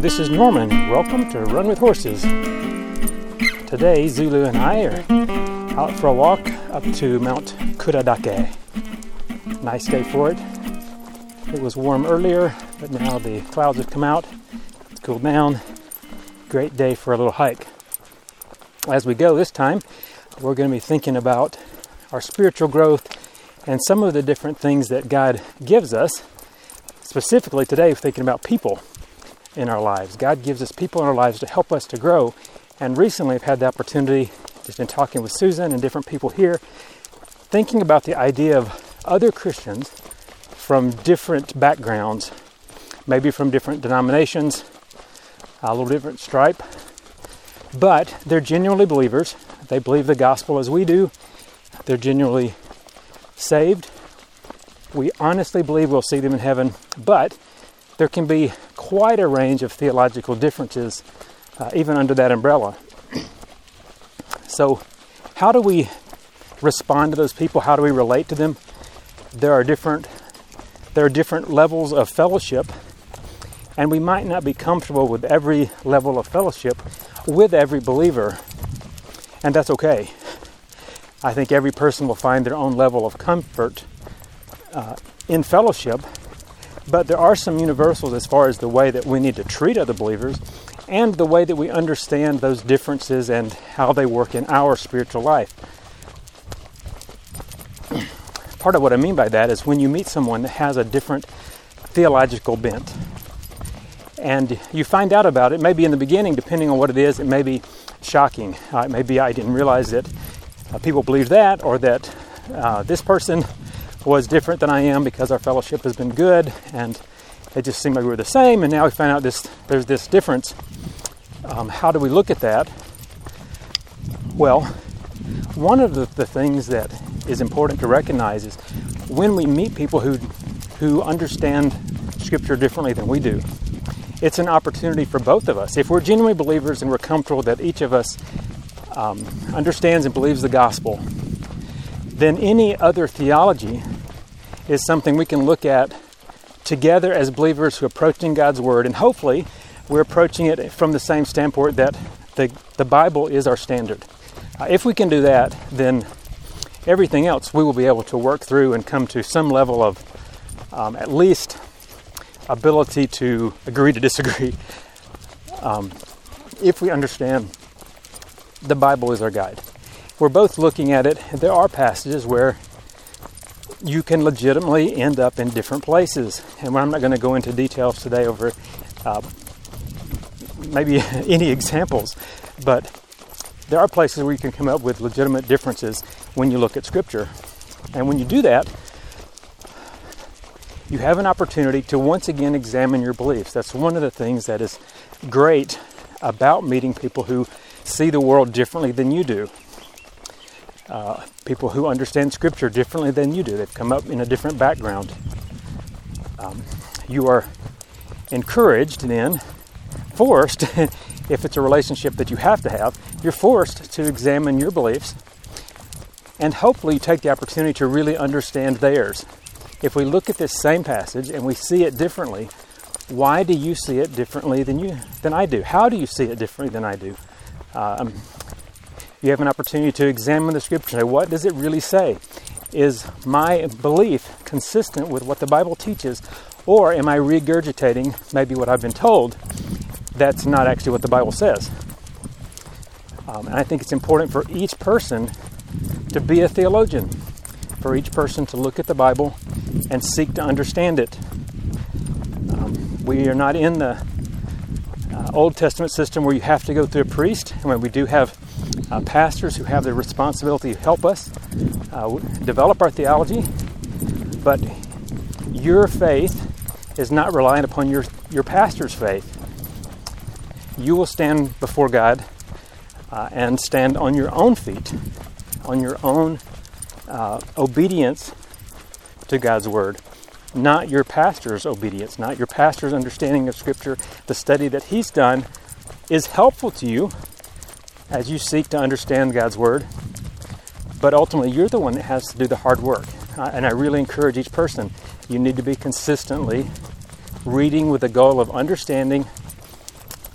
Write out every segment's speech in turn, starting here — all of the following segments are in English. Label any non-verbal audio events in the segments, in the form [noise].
This is Norman. Welcome to Run with Horses. Today, Zulu and I are out for a walk up to Mount Kuradake. Nice day for it. It was warm earlier, but now the clouds have come out. It's cooled down. Great day for a little hike. As we go this time, we're going to be thinking about our spiritual growth and some of the different things that God gives us. Specifically, today, we're thinking about people in our lives. God gives us people in our lives to help us to grow. And recently, I've had the opportunity, just in talking with Susan and different people here, thinking about the idea of other Christians from different backgrounds, maybe from different denominations, a little different stripe, but they're genuinely believers. They believe the gospel as we do. They're genuinely saved. We honestly believe we'll see them in heaven, but there can be quite a range of theological differences uh, even under that umbrella. so, how do we respond to those people? How do we relate to them? There are different there are different levels of fellowship, and we might not be comfortable with every level of fellowship with every believer, and that's okay. I think every person will find their own level of comfort uh, in fellowship, but there are some universals as far as the way that we need to treat other believers and the way that we understand those differences and how they work in our spiritual life. [clears throat] Part of what I mean by that is when you meet someone that has a different theological bent and you find out about it, maybe in the beginning, depending on what it is, it may be shocking. Uh, maybe I didn't realize that uh, people believe that or that uh, this person was different than I am because our fellowship has been good and it just seemed like we were the same. And now we find out this there's this difference. Um, how do we look at that? Well, one of the, the things that is important to recognize is when we meet people who who understand Scripture differently than we do, it's an opportunity for both of us. If we're genuinely believers and we're comfortable that each of us um, understands and believes the gospel, then any other theology is something we can look at together as believers who are approaching God's Word, and hopefully we're approaching it from the same standpoint that the, the Bible is our standard. Uh, if we can do that, then everything else we will be able to work through and come to some level of um, at least ability to agree to disagree. [laughs] Um, if we understand the Bible is our guide. We're both looking at it. There are passages where you can legitimately end up in different places. And I'm not going to go into details today over uh, maybe [laughs] any examples, but there are places where you can come up with legitimate differences when you look at Scripture. And when you do that, you have an opportunity to once again examine your beliefs. That's one of the things that is great about meeting people who see the world differently than you do uh, people who understand Scripture differently than you do. They've come up in a different background. Um, you are encouraged, then, forced, [laughs] if it's a relationship that you have to have, you're forced to examine your beliefs and hopefully you take the opportunity to really understand theirs. If we look at this same passage and we see it differently, why do you see it differently than you than I do? How do you see it differently than I do? Um, you have an opportunity to examine the scripture. What does it really say? Is my belief consistent with what the Bible teaches, or am I regurgitating maybe what I've been told that's not actually what the Bible says? Um, and I think it's important for each person to be a theologian, for each person to look at the Bible and seek to understand it. Um, we are not in the uh, Old Testament system where you have to go through a priest, and when we do have uh, pastors who have the responsibility to help us uh, develop our theology, but your faith is not reliant upon your, your pastor's faith. You will stand before God uh, and stand on your own feet, on your own uh, obedience to God's Word, not your pastor's obedience, not your pastor's understanding of Scripture. The study that he's done is helpful to you as you seek to understand God's Word. But ultimately, you're the one that has to do the hard work. Uh, and I really encourage each person you need to be consistently reading with the goal of understanding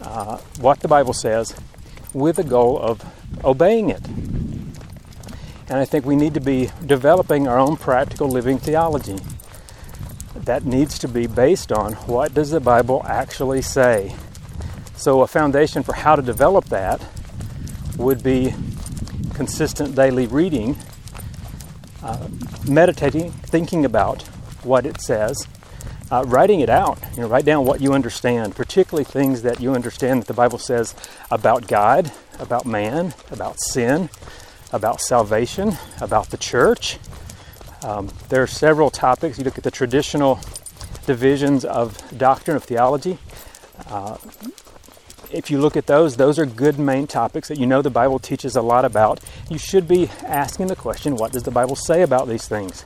uh, what the Bible says with the goal of obeying it. And I think we need to be developing our own practical living theology that needs to be based on what does the Bible actually say. So a foundation for how to develop that would be consistent daily reading, uh, meditating, thinking about what it says, uh, writing it out. You know, write down what you understand, particularly things that you understand that the Bible says about God, about man, about sin, about salvation, about the church. Um, there are several topics. You look at the traditional divisions of doctrine of theology. Uh, if you look at those, those are good main topics that you know the Bible teaches a lot about. You should be asking the question what does the Bible say about these things?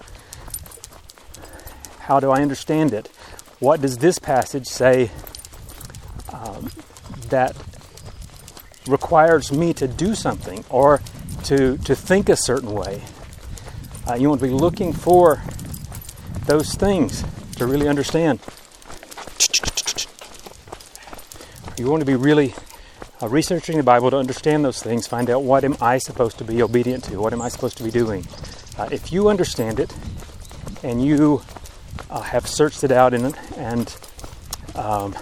How do I understand it? What does this passage say um, that requires me to do something or to, to think a certain way. Uh, you want to be looking for those things to really understand. You want to be really uh, researching the Bible to understand those things, find out what am I supposed to be obedient to, what am I supposed to be doing. Uh, if you understand it and you uh, have searched it out and, and um,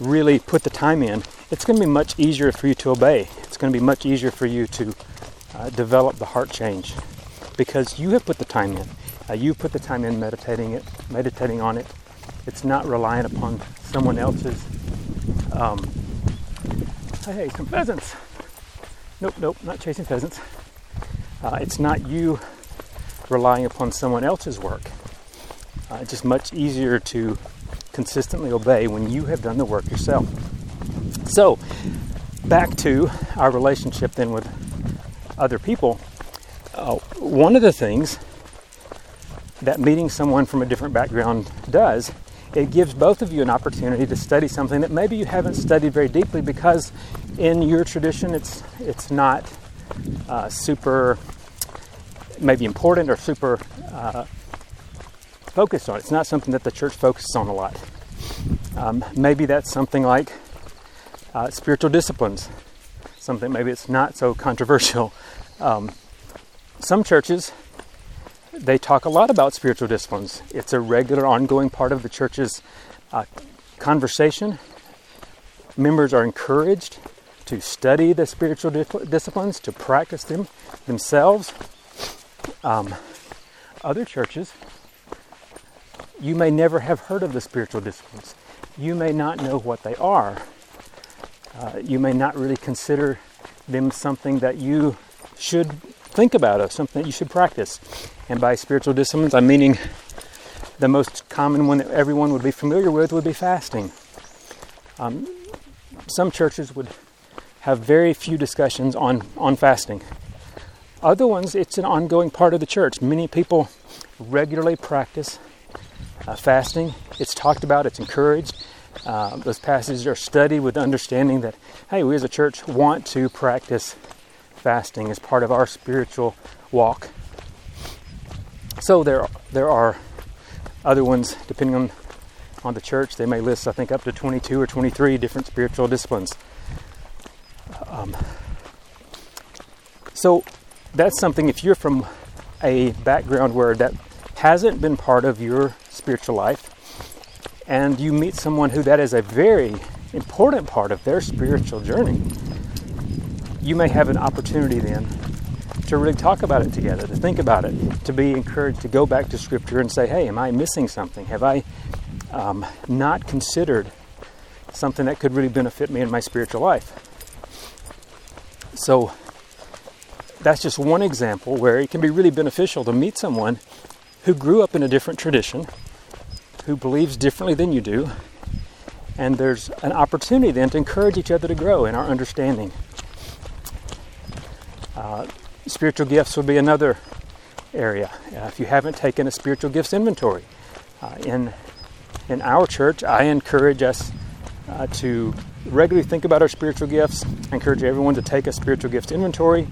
really put the time in, it's going to be much easier for you to obey. It's going to be much easier for you to uh, develop the heart change because you have put the time in. Uh, you put the time in meditating it, meditating on it. It's not reliant upon someone else's. Um, hey, some pheasants. Nope, nope, not chasing pheasants. Uh, it's not you relying upon someone else's work. Uh, it's just much easier to consistently obey when you have done the work yourself. So, back to our relationship then with other people, uh, one of the things that meeting someone from a different background does, it gives both of you an opportunity to study something that maybe you haven't studied very deeply because in your tradition it's it's not uh, super maybe important or super uh, focused on. It's not something that the church focuses on a lot. Um, maybe that's something like uh, spiritual disciplines something maybe it's not so controversial. Um, some churches they talk a lot about spiritual disciplines. It's a regular, ongoing part of the church's uh, conversation. Members are encouraged to study the spiritual di- disciplines, to practice them themselves. Um, other churches, you may never have heard of the spiritual disciplines. You may not know what they are uh, you may not really consider them something that you should think about or something that you should practice. And by spiritual disciplines, I'm meaning the most common one that everyone would be familiar with would be fasting. Um, some churches would have very few discussions on, on fasting. Other ones, it's an ongoing part of the church. Many people regularly practice uh, fasting. It's talked about, it's encouraged. Uh, those passages are studied with understanding that, hey, we as a church want to practice fasting as part of our spiritual walk. So there, there are other ones, depending on, on the church, they may list, I think, up to 22 or 23 different spiritual disciplines. Um, so that's something, if you're from a background where that hasn't been part of your spiritual life, and you meet someone who that is a very important part of their spiritual journey, you may have an opportunity then to really talk about it together, to think about it, to be encouraged to go back to Scripture and say, hey, am I missing something? Have I um, not considered something that could really benefit me in my spiritual life? So, that's just one example where it can be really beneficial to meet someone who grew up in a different tradition who believes differently than you do. And there's an opportunity then to encourage each other to grow in our understanding. Uh, spiritual gifts would be another area. Uh, if you haven't taken a spiritual gifts inventory, uh, in in our church, I encourage us uh, to regularly think about our spiritual gifts. I encourage everyone to take a spiritual gifts inventory.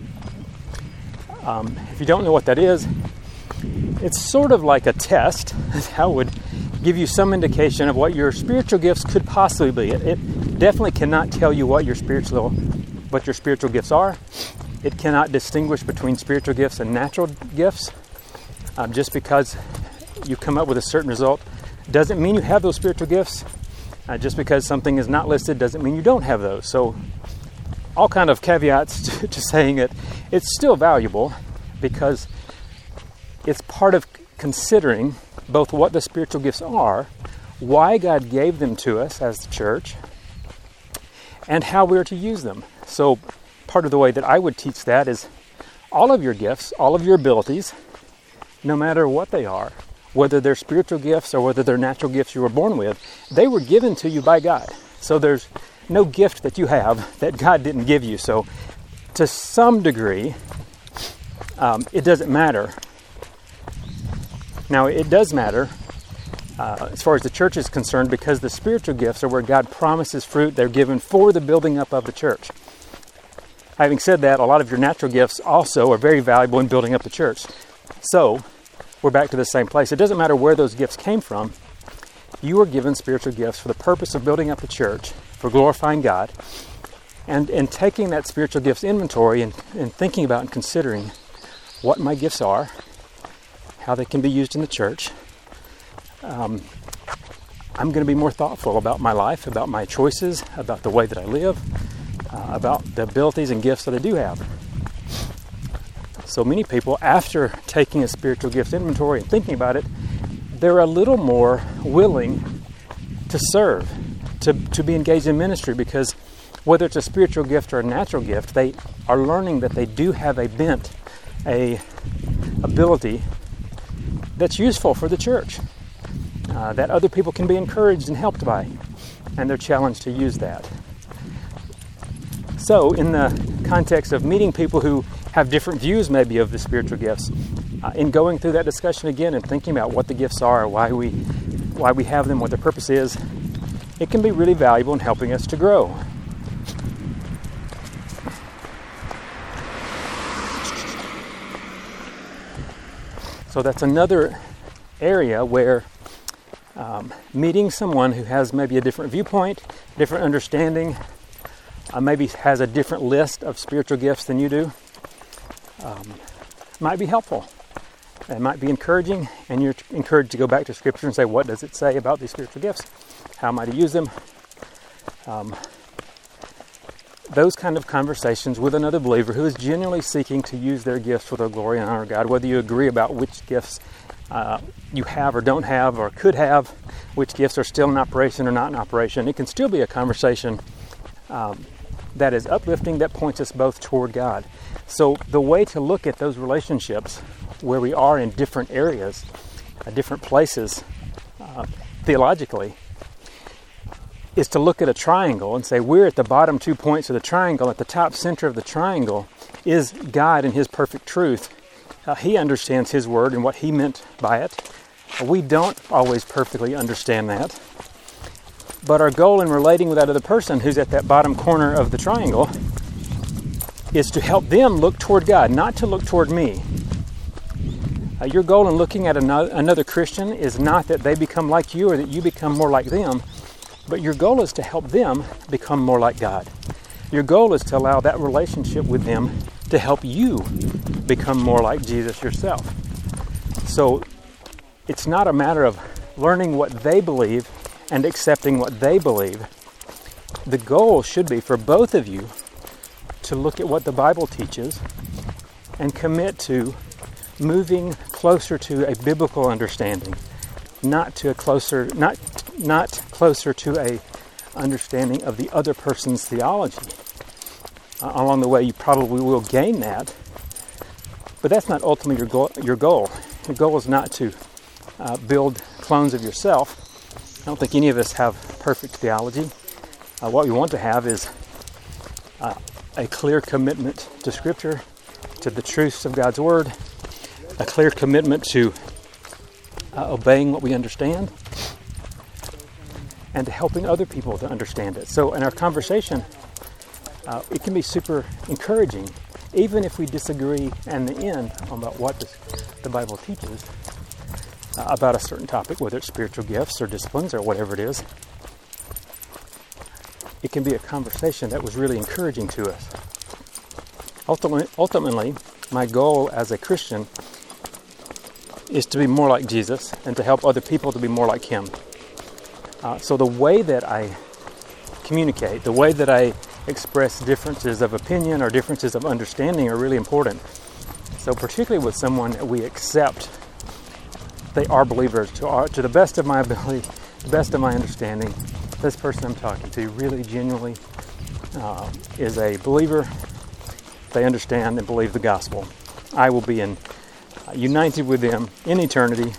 Um, if you don't know what that is, it's sort of like a test [laughs] that would give you some indication of what your spiritual gifts could possibly be. It, it definitely cannot tell you what your spiritual what your spiritual gifts are. It cannot distinguish between spiritual gifts and natural gifts. Um, just because you come up with a certain result doesn't mean you have those spiritual gifts. Uh, just because something is not listed doesn't mean you don't have those. So, all kind of caveats [laughs] to, to saying it. It's still valuable because it's part of considering both what the spiritual gifts are, why God gave them to us as the church, and how we are to use them. So, part of the way that I would teach that is all of your gifts, all of your abilities, no matter what they are, whether they're spiritual gifts or whether they're natural gifts you were born with, they were given to you by God. So there's no gift that you have that God didn't give you. So, to some degree, um, it doesn't matter. Now, it does matter uh, as far as the church is concerned because the spiritual gifts are where God promises fruit. They're given for the building up of the church. Having said that, a lot of your natural gifts also are very valuable in building up the church. So, we're back to the same place. It doesn't matter where those gifts came from. You were given spiritual gifts for the purpose of building up the church, for glorifying God, and in taking that spiritual gifts inventory and, and thinking about and considering what my gifts are, how they can be used in the church. Um, I'm going to be more thoughtful about my life, about my choices, about the way that I live, uh, about the abilities and gifts that I do have. So many people, after taking a spiritual gift inventory and thinking about it, they're a little more willing to serve, to, to be engaged in ministry because whether it's a spiritual gift or a natural gift, they are learning that they do have a bent, a ability that's useful for the church, uh, that other people can be encouraged and helped by, and they're challenged to use that. So, in the context of meeting people who have different views maybe of the spiritual gifts. Uh, in going through that discussion again and thinking about what the gifts are, why we why we have them, what their purpose is, it can be really valuable in helping us to grow. So that's another area where um, meeting someone who has maybe a different viewpoint, different understanding, uh, maybe has a different list of spiritual gifts than you do, um, might be helpful. It might be encouraging, and you're encouraged to go back to Scripture and say, what does it say about these spiritual gifts? How am I to use them? Um, those kind of conversations with another believer who is genuinely seeking to use their gifts for the glory and honor of God, whether you agree about which gifts uh, you have or don't have or could have, which gifts are still in operation or not in operation, it can still be a conversation um, that is uplifting, that points us both toward God. So, the way to look at those relationships where we are in different areas, uh, different places uh, theologically, is to look at a triangle and say, we're at the bottom two points of the triangle. At the top center of the triangle is God and His perfect truth. Uh, he understands His word and what He meant by it. We don't always perfectly understand that. But our goal in relating with that other person who's at that bottom corner of the triangle is to help them look toward God, not to look toward me. Uh, your goal in looking at another, another Christian is not that they become like you or that you become more like them, but your goal is to help them become more like God. Your goal is to allow that relationship with them to help you become more like Jesus yourself. So it's not a matter of learning what they believe and accepting what they believe. The goal should be for both of you to look at what the Bible teaches and commit to moving closer to a biblical understanding, not to a closer not not closer to a understanding of the other person's theology. Uh, along the way, you probably will gain that, but that's not ultimately your goal. Your goal, is not to uh, build clones of yourself. I don't think any of us have perfect theology. Uh, what we want to have is uh, a clear commitment to Scripture, to the truths of God's Word, a clear commitment to uh, obeying what we understand, and to helping other people to understand it. So, in our conversation, uh, it can be super encouraging, even if we disagree in the end about what the Bible teaches about a certain topic, whether it's spiritual gifts or disciplines or whatever it is. it can be a conversation that was really encouraging to us. Ultimately, ultimately, my goal as a Christian is to be more like Jesus and to help other people to be more like Him. Uh, so the way that I communicate, the way that I express differences of opinion or differences of understanding are really important. So particularly with someone that we accept they are believers to, our, to the best of my ability, the best of my understanding, this person I'm talking to really genuinely uh, is a believer. They understand and believe the gospel. I will be in, uh, united with them in eternity.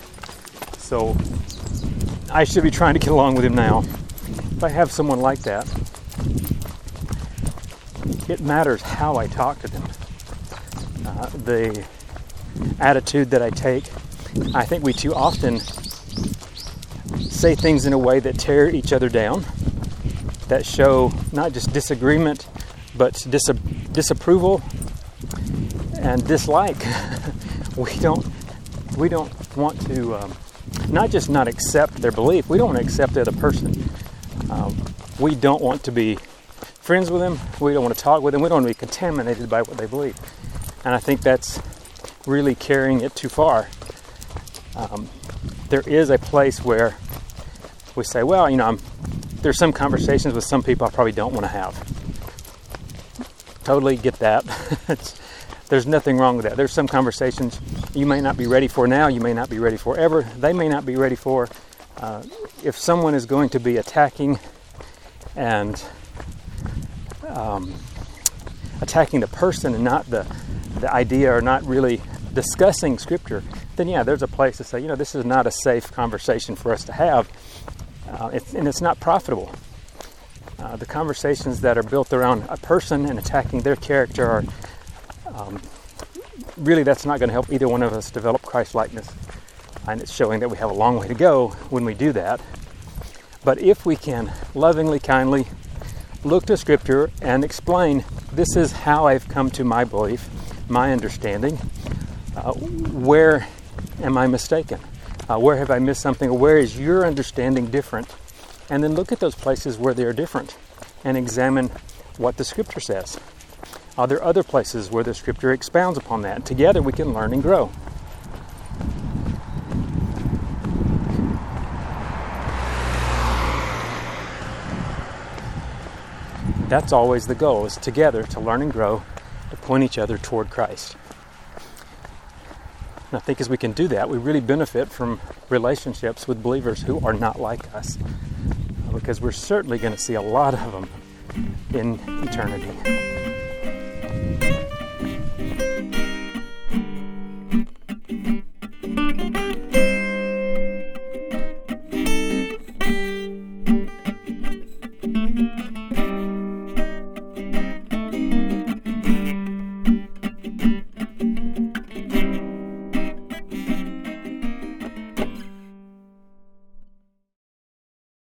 So I should be trying to get along with him now. If I have someone like that, it matters how I talk to them. Uh, the attitude that I take. I think we too often say things in a way that tear each other down, that show not just disagreement, but dis- disapproval and dislike. [laughs] we don't we don't want to um, not just not accept their belief. We don't want to accept the other person. Um, we don't want to be friends with them. We don't want to talk with them. We don't want to be contaminated by what they believe. And I think that's really carrying it too far. Um, there is a place where we say, well, you know, I'm, there's some conversations with some people I probably don't want to have. Totally get that. [laughs] there's nothing wrong with that. There's some conversations you may not be ready for now, you may not be ready for ever, they may not be ready for. Uh, if someone is going to be attacking and um, attacking the person and not the, the idea or not really discussing scripture, then yeah, there's a place to say, you know, this is not a safe conversation for us to have uh, it's, and it's not profitable. Uh, the conversations that are built around a person and attacking their character are um, really that's not going to help either one of us develop Christ likeness. And it's showing that we have a long way to go when we do that. But if we can lovingly, kindly look to Scripture and explain this is how I've come to my belief, my understanding, uh, where am I mistaken? Uh, where have I missed something? Where is your understanding different? And then look at those places where they are different and examine what the scripture says. Are there other places where the scripture expounds upon that? Together we can learn and grow. That's always the goal, is together to learn and grow, to point each other toward Christ. And I think as we can do that, we really benefit from relationships with believers who are not like us. Because we're certainly going to see a lot of them in eternity.